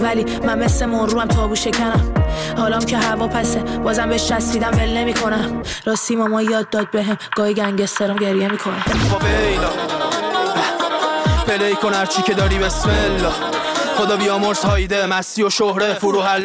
بود ولی من مثل هم تابو شکنم حالام که هوا پسه بازم بهش چسبیدم ول نمی‌کنم. راستی ماما یاد داد بهم گاهی گنگسترم گریه می‌کنه پلی کن هرچی که داری بسم الله. خدا بیامرز هایده مستی و شهره فرو هر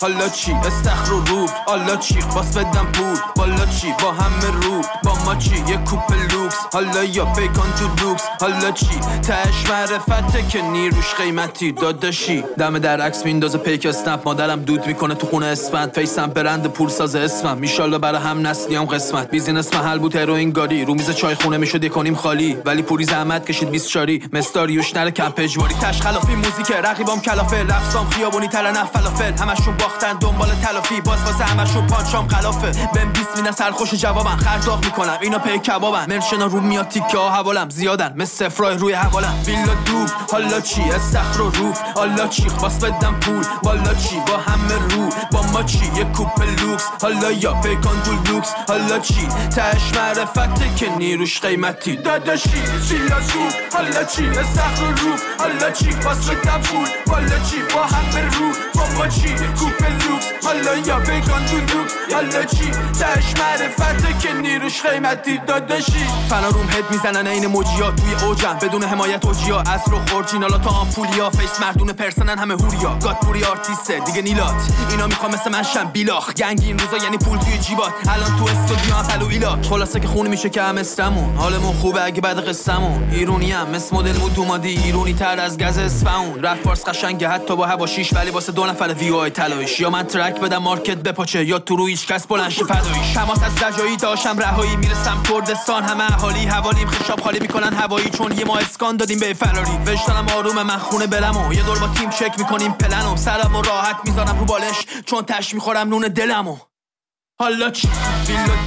حالا چی؟ استخر و روب حالا چی؟ باس بدم پول. بالا چی با همه رو با ما چی؟ یه کوپ لوکس. حالا یا بیکان تو لوکس حالا چی؟ تش معرفته که نیروش قیمتی داداشی دم در عکس میندازه پیک اسنپ. مادرم دود می‌کنه تو خونه اسفند. فیسم برند پول ساز اسمم. میشالله برای هم نسلیام قسمت. بیزینس محل بود هروئین گاری رو میز چای خونه می‌شد کنیم خالی. ولی پوری زحمت کشید 20 چاری مستاریوش نره کمپ اجباری تش خلافی موزیک رقیبام کلافه. رفسام خیابونی تر فلافل. همشون با باختن دنبال تلافی. باز واسه همشون پانچام خلافه. 20 میدن سرخوش جوابم خرداغ می‌کنم. اینا پی کبابم مرشنا رو میاد تیکه ها حوالم. زیادن. مثل فرای روی حوالم. ویلا دوب حالا چی؟ استخر و روف. حالا چی؟ خواست بدم پول. بالا چی؟ با همه رو. با ما چی؟ یه کوپ لوکس. حالا یا پیکان دو لوکس. حالا چی؟ تش معرفته که نیروش قیمتی. داداشی ویلا دوب حالا چی؟ استخر و روف. حالا چی؟ خواست بدم پول. بالا چی؟ با همه رو. با ما چی؟ کوپ لوکس. حالا یا پیکان دو لوکس. حالا چی؟ معرفته که نیروش قیمتی داداشی فنا روم هد می‌زنن این موجیا توی اوجم بدون حمایت اوجیا از رو خورجینالا تا آمپولیا. فیس مردون پرسنن همه هوریا. گاد پوری آرتیسته دیگه نیلات اینا می‌خوام مثل من شم بیلاخ. گنگ این روزا یعنی پول توی جیبات. الان تو استودیو هم پلو ایلاک. خلاصه که خون میشه که هم استمون حالمون خوبه اگه بعد قصمون ایرونی هم. مثل مدل مود اومدی ایرونی تر از گز اسفون رپ فارس قشنگه. حتی با هوا شیش ولی واسه دو نفر وی آی تلایش یا من ترک بدم مارکت بپاچه یا تو رو هیچ کس بلند شه فدایش تماس از زجایی داشتم رهایی می‌رسم کردستان همه اهالی حوالیم خشاب خالی می‌کنن هوایی. چون یه ما اسکان دادیم به فراری. وشتنم آروم من خونه بلمو یه دور با تیم چک می‌کنیم پلنو سرم و راحت می‌ذارم رو بالش. چون تش می‌خورم نون دلمو. حالا چی؟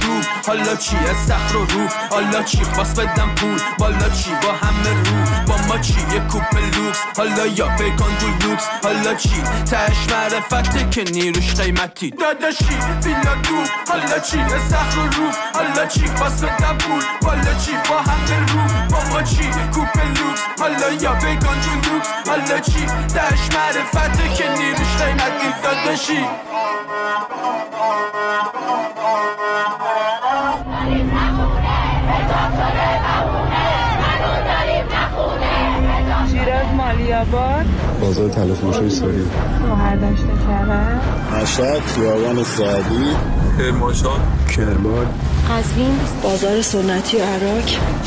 ویلا دو حالا چی استخر و روف. حالا چی؟ خواست بدم پول. بالا چی؟ با همه رو. با ما چی؟ یه کوپ لوکس. حالا یا پیکان دو لوکس. حالا چی؟ تش معرفته که نیروش قیمتی. داداشی ویلا دو حالا چی؟ استخر و روف. حالا چی؟ خواست بدم پول. بالا چی؟ با همه رو. با ما چی؟ کوپ لوکس. حالا یا پیکان دو لوکس. حالا چی؟ تش معرفته که نیروش قیمتی. داداشی. آباد بازار تلفروش های ساری گوهر داشته کرد مشهد خیابان سعدی. کرمانشاه. کرمان. قزوین. بازار سنتی عراق.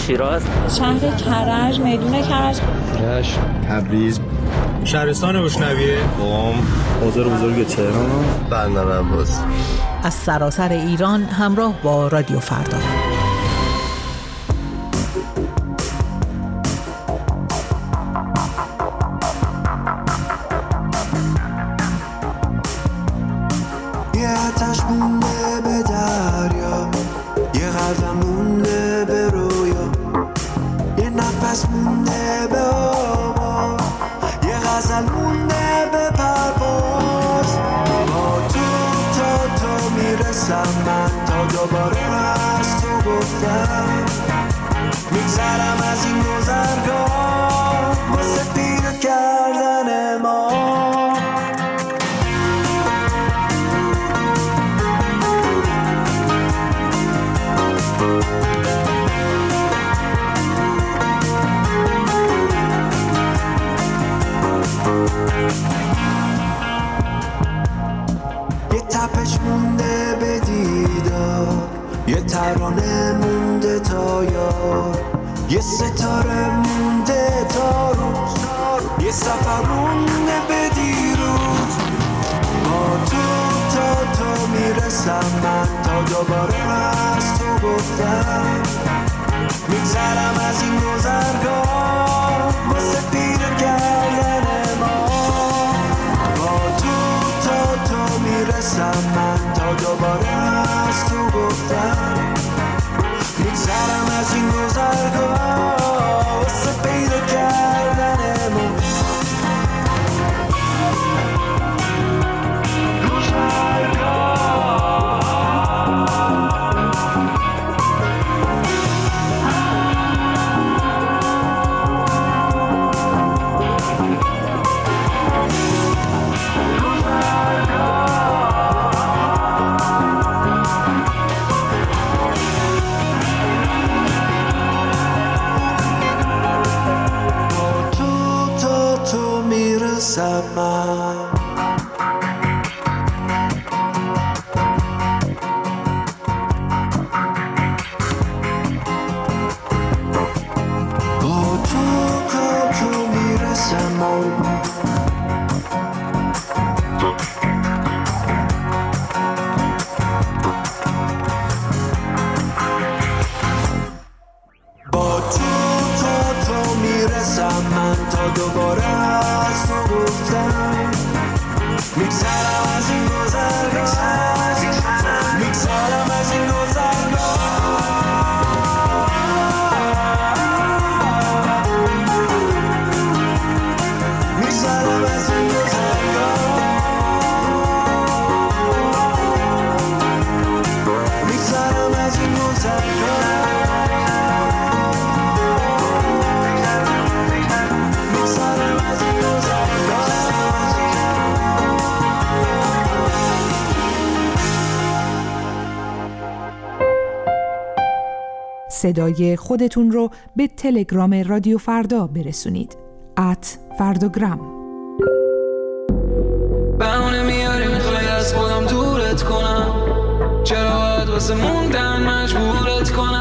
شیراز. شهر کرج میدون کرج. رشت تبریز. شهرستان روشنویه قم بازار بزرگ تهران. بندر عباس از سراسر ایران همراه با رادیو فردا. یه یه ستاره مونده تا روز یه سفر مونده به دیروز. با تو تا تو می‌رسم من تا دوباره از تو گفتم. میگذرم از این گذرگاه واسه پیدا کردن ما. با تو تا تو می‌رسم من تا دوباره از تو گفتم. میگذرم از این گذرگاه صدای خودتون رو به تلگرام رادیو فردا برسونید. ات واسه موندن مجبورت کنم؟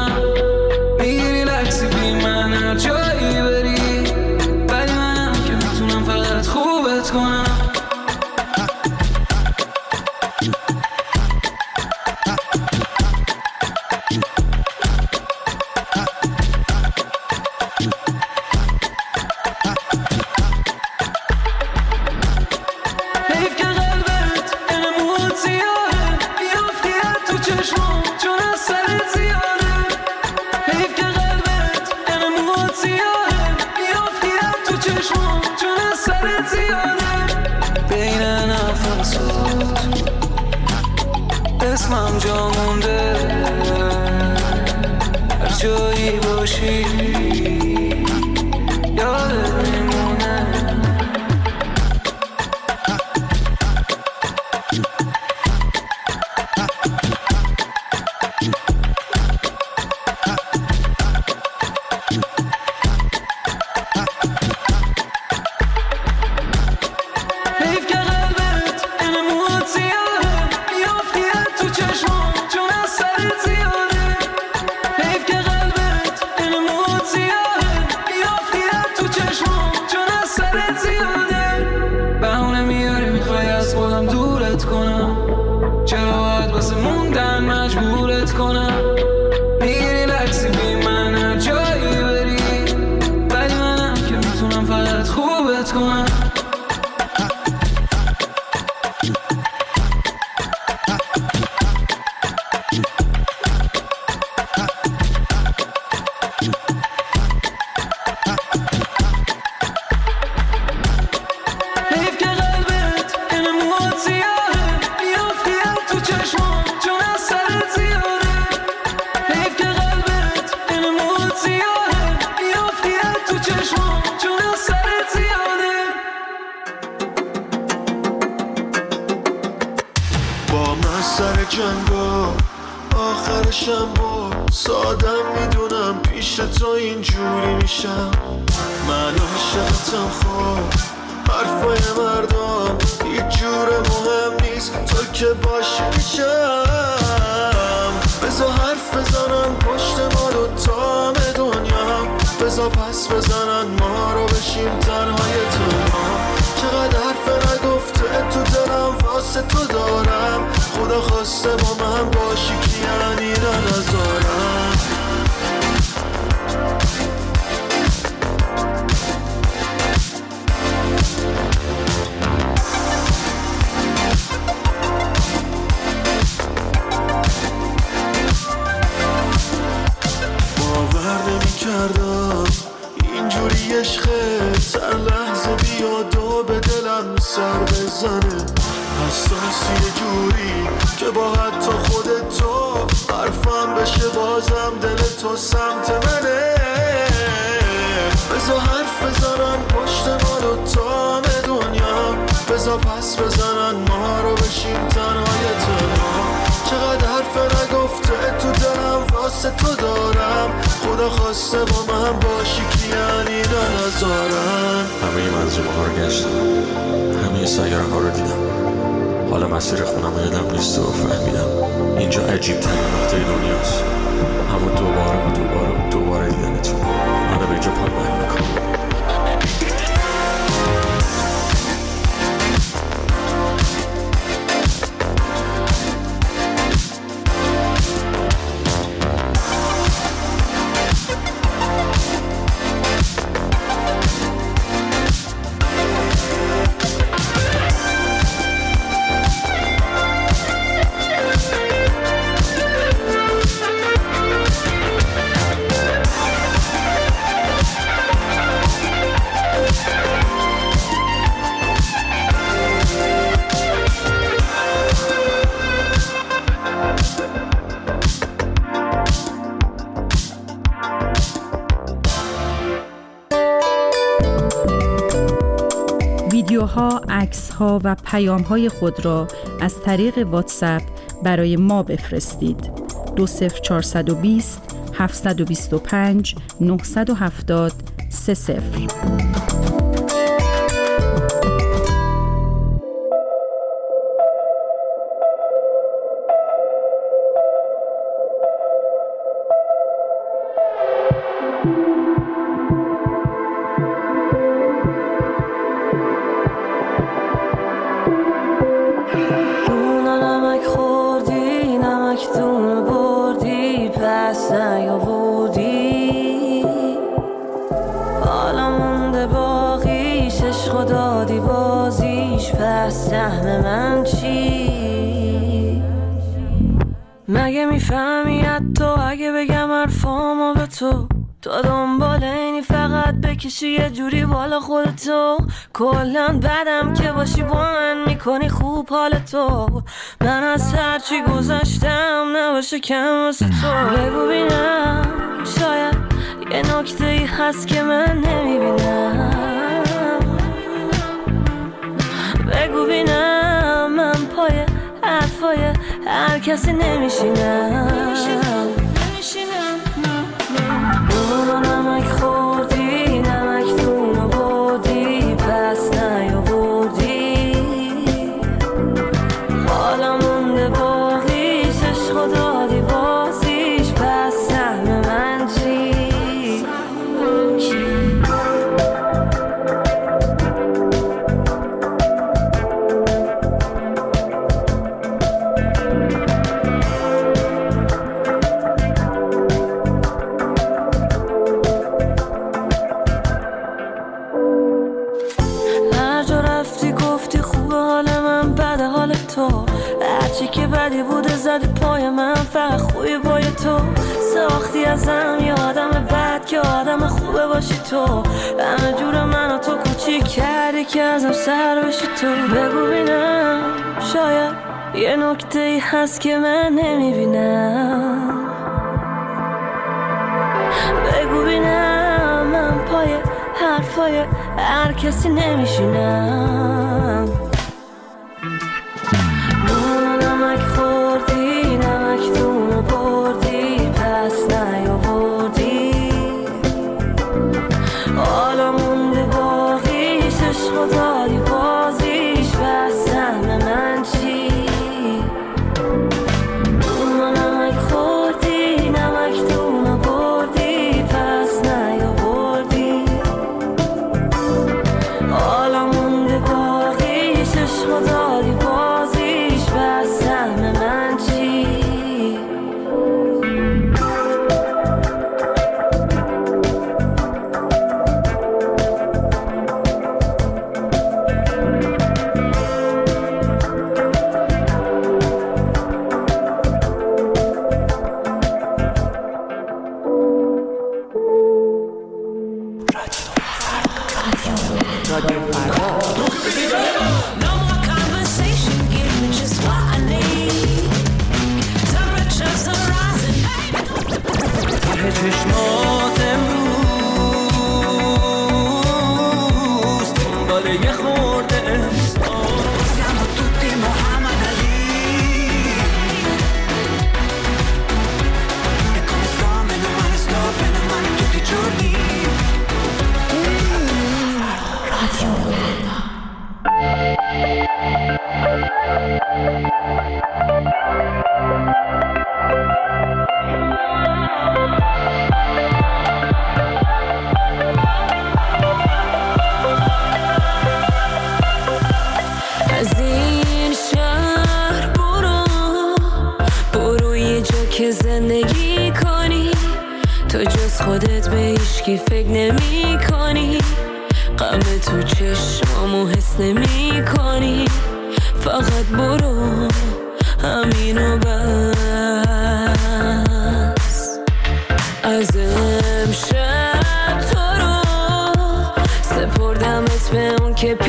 سادم می‌دونم پیش تو اینجوری میشم. من عاشقتم خب حرفای مردم هیچ جور مهم نیست. تو که باشی میشم. بزا حرف بزنن پشت ما دوتا دنیا بزا پس بزنن ما رو بشیم تنهای تنها چقدر حرف نگفته تو دلم واسه تو دارم. خدا خواسته با من باشی که یعنی نذارم باور نمی کردم اینجوری عشقت هر لحظه بیاد و به دلم سر بزنه. حساسی یه جوری که با حتی خود تو حرفم بشه بازم دل تو سمت منه. بزا حرف بزنن پشت ما دوتا دنیا. بزا پس بزنن ما رو بشیم تنهای تنها چقدر حرف نگفته تو دلم واسه تو دارم. خدا خواسته با من باشی که یعنی نذارم همه منظومه ها رو گشتم. همه سیاره ها رو دیدم. حالا مسیر خونم یادم نیست و فهمیدم. اینجا عجیب ترین نقطه دنیاست. اما دوباره و دوباره و دوباره دیدنتون. منو به اینجا پایمال عکسها و پیامهای خود را از طریق واتساپ برای ما بفرستید. 20420 725 970 30 می‌کشی یه جوری بالا خودتو؟ کلا بدم که باشی با من می‌کنی خوب حال تو؟ من از هرچی گذاشتم نباشه کم واسه تو. بگو بینم شاید یه نکته ای هست که من نمی‌بینم. بگو بینم من هر کسی نمیشینم. ازم؟ یه آدم بد که آدم خوبه باشی تو. همه جور من و تو کوچیک کردی که ازم سر بشی تو. بگو بینم شاید یه نکته ای هست که من نمی‌بینم. بگو بینم من پای حرفای هر کسی نمیشینم. keep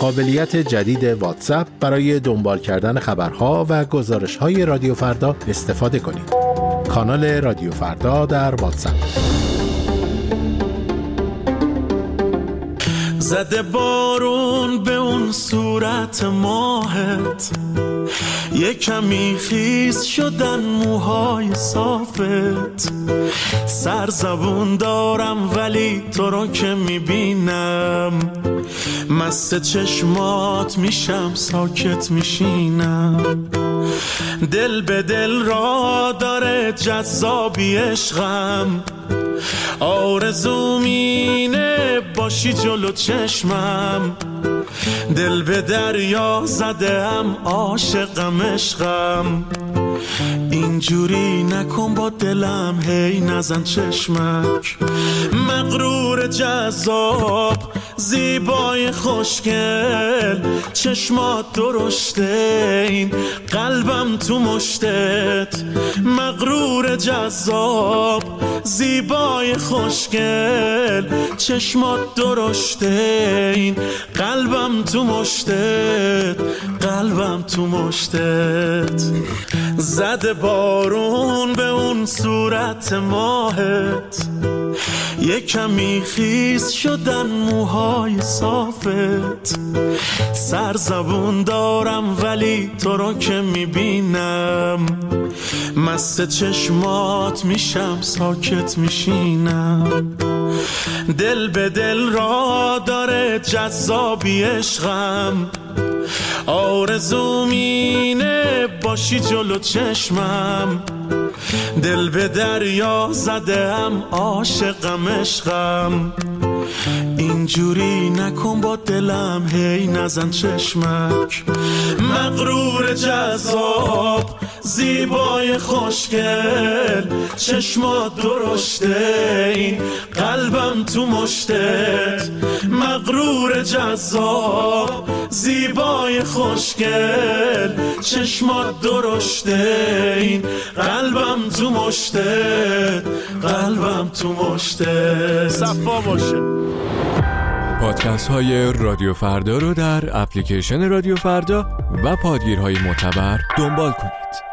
قابلیت جدید واتساپ برای دنبال کردن خبرها و گزارش های رادیو فردا استفاده کنید. کانال رادیو فردا در واتساپ زده بارون به اون صورت ماهت یه کمی خیز شدن موهای صافت. سرزبون دارم ولی تو رو که می‌بینم. مست چشمات میشم ساکت میشینم. دل به دل را داره جذابی عشقم. آرزو مینه باشی جلو چشمم. دل به دریا زده هم عاشقم عشقم اینجوری نکن با دلم هی نزن چشمک. مغرور جذاب زیبای خوشگل چشمات درشته این قلبم تو مشتت. مغرور جذاب زیبای خوشگل چشمات درشته این قلبم تو مشتت. قلبم تو مشتت. زده بارون به اون صورت ماهت. یه کمی خیز شدن موهای صافت سرزبون دارم ولی تو رو که می‌بینم مست چشمات میشم ساکت میشینم. دل به دل را داره جذابی عشقم. آرزو مینه باشی جلو چشمم. دل به دریا زده هم عاشقم عشقم. اینجوری نکن با دلم هی نزن چشمک. مغرور جذاب زیبای خوشگل چشمات درشته این قلبم تو مشتت. مغرور جذاب زیبای خوشگل چشمات درشته این قلبم تو مشتت. قلبم تو مشتت. صفا باشه. پادکست های رادیو فردا رو در اپلیکیشن رادیو فردا و پادگیرهای معتبر دنبال کنید.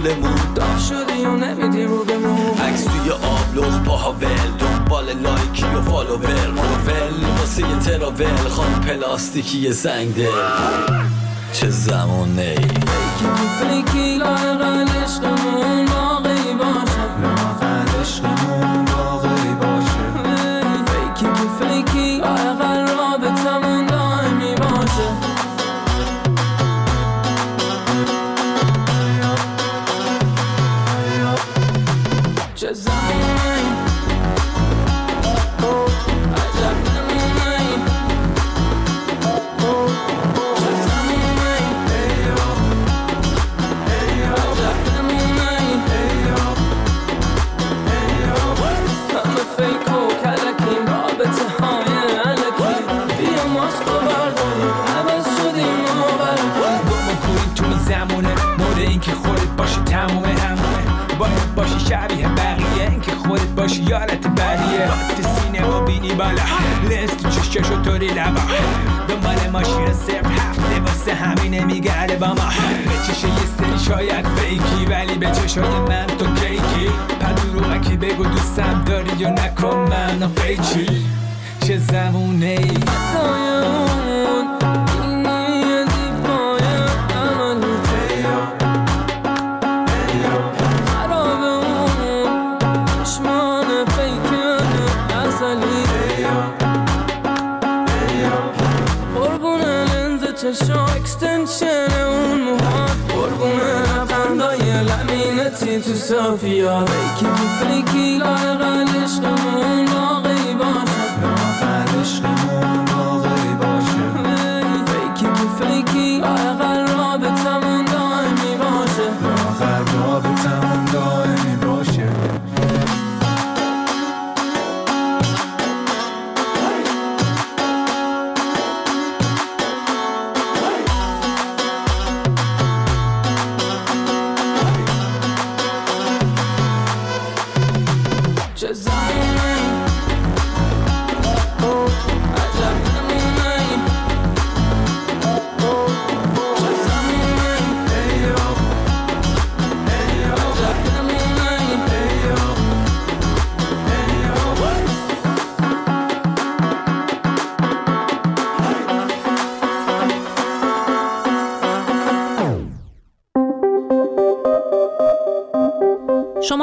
پولمون داف شدی و نمیدی رو بمون عکس توی آبلوغ پاها ول دنبال لایکی و فالوور. مروول واسه یه تراول خان پلاستیکی یه زنگ دل. چه زمانه ای. فیکی فیکی لاغل عشقمون. بالا. لنز تو چشکشو طوری لبا دنبال ماشین صرف هفته واسه همینه میگرده با ما. به چشه یه سری شاید فیکی ولی به چشای من تو کیکی. پدروغکی بگو دوستم داری یا نکن منو قیچی چه زمونه ای لمینتی تو صافیا فیکی بی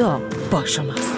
فردا با شماست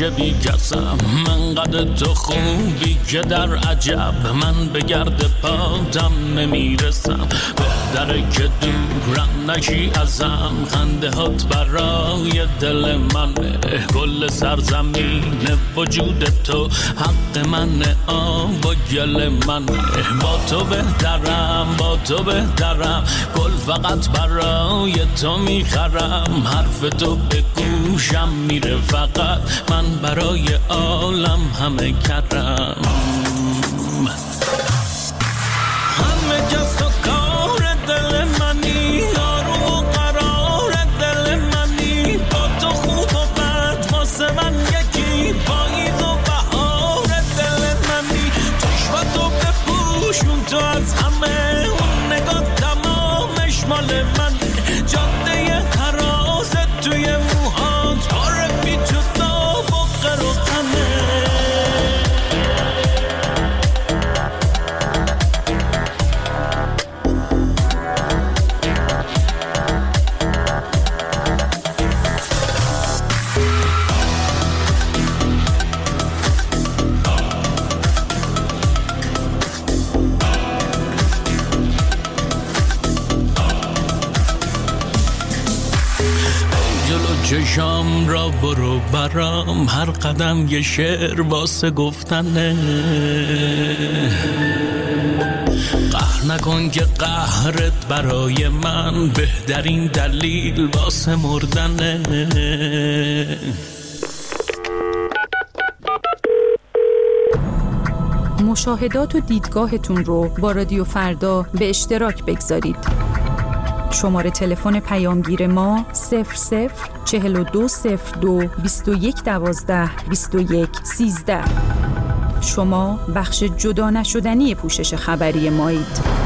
جبی کسم من قد تو خوبی که در عجب. من به گرد پادم نمی‌رسم. بهتره که دورم نشی ازم. خنده هات برای دل من. گل سرزمین وجود تو حق من. آب و گل من. با تو بهترم با تو بهترم. گل فقط برای تو می‌خرم. حرف تو به گوشم میره فقط من برای عالم همه کرم چشام را برو برام. هر قدم یه شعر واسه گفتنه. قهر نکن که قهرت برای من بهترین دلیل واسه مردنه. مشاهدات و دیدگاهتون رو با رادیو فردا به اشتراک بگذارید. شماره تلفن پیامگیر ما 00 4202 21 12 21 13 شما بخش جدا نشدنی پوشش خبری مایید.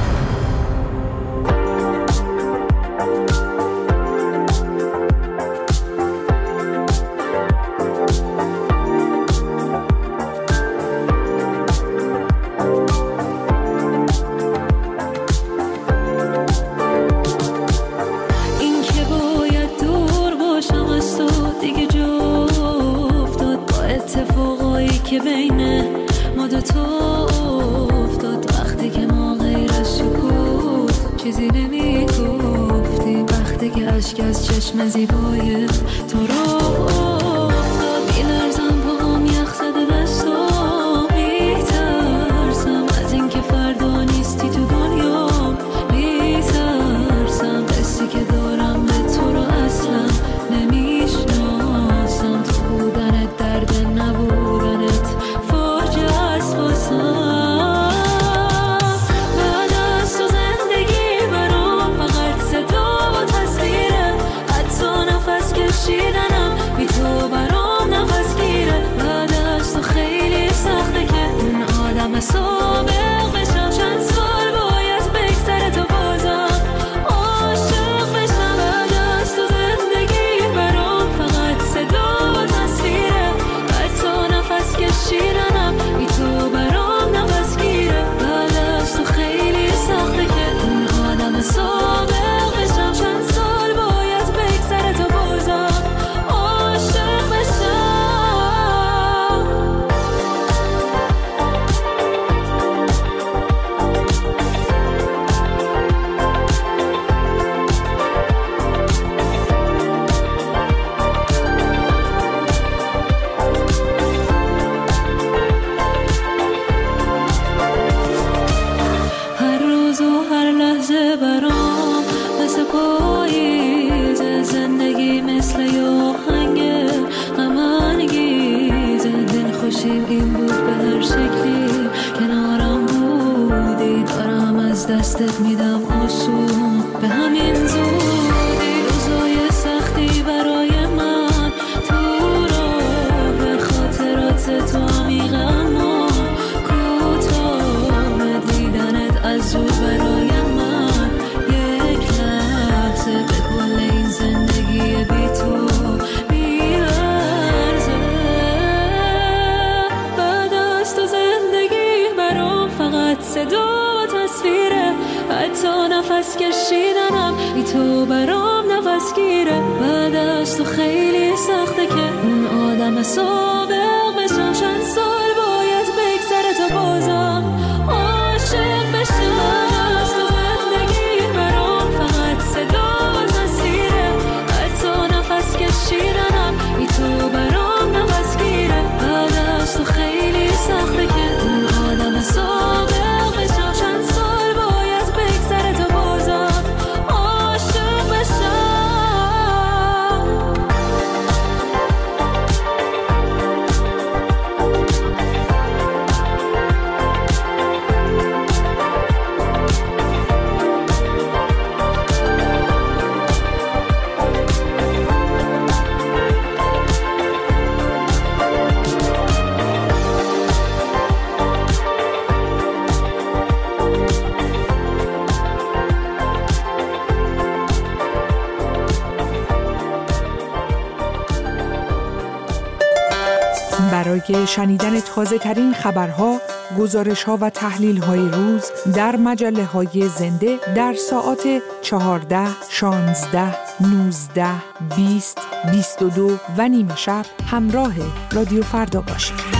that me down. شنیدن تازه ترین خبرها، گزارشها و تحلیل های روز در مجله های زنده در ساعت 14, 16, 19, 20, 22 و نیمه شب همراه رادیو فردا باشید.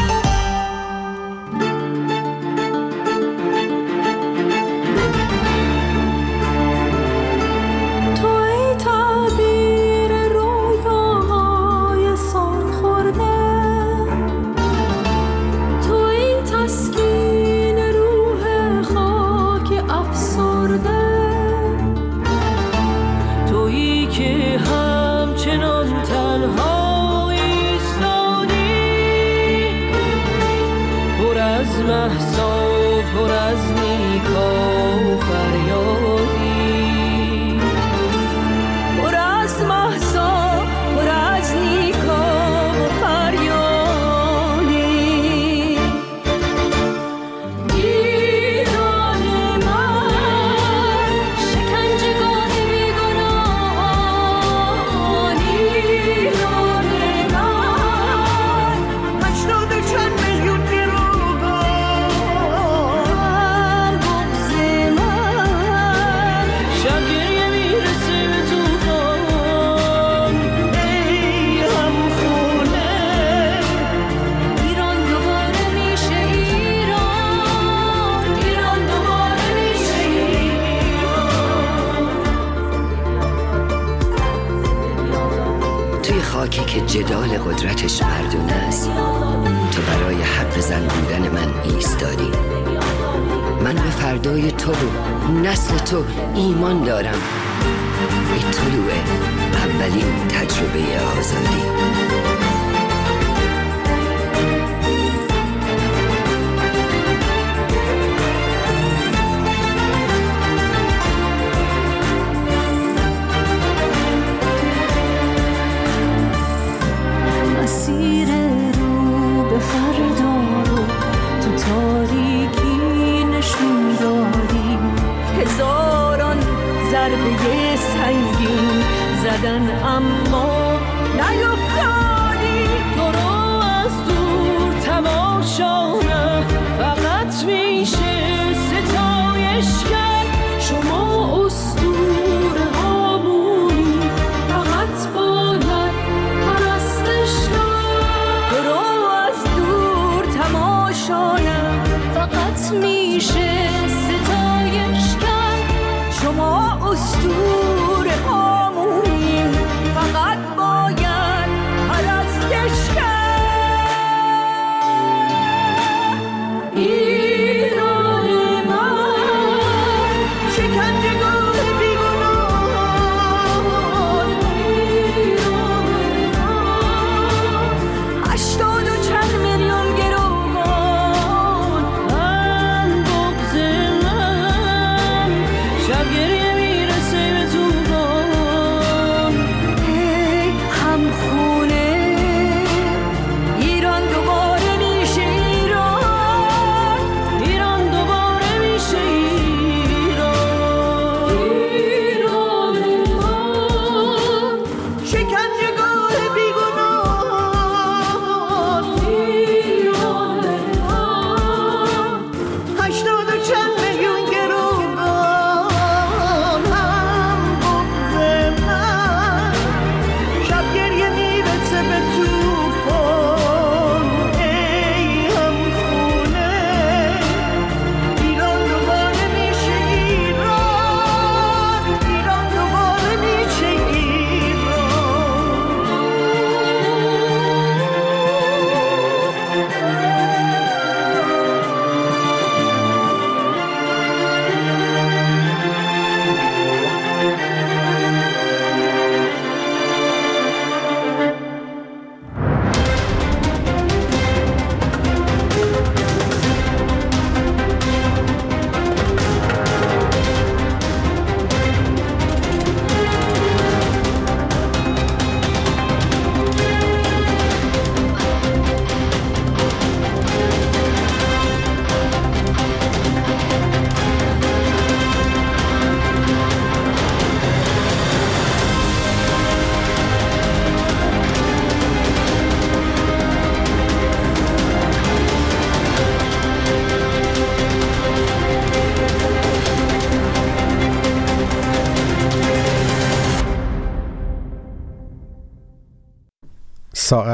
زدن اما نیفتاد.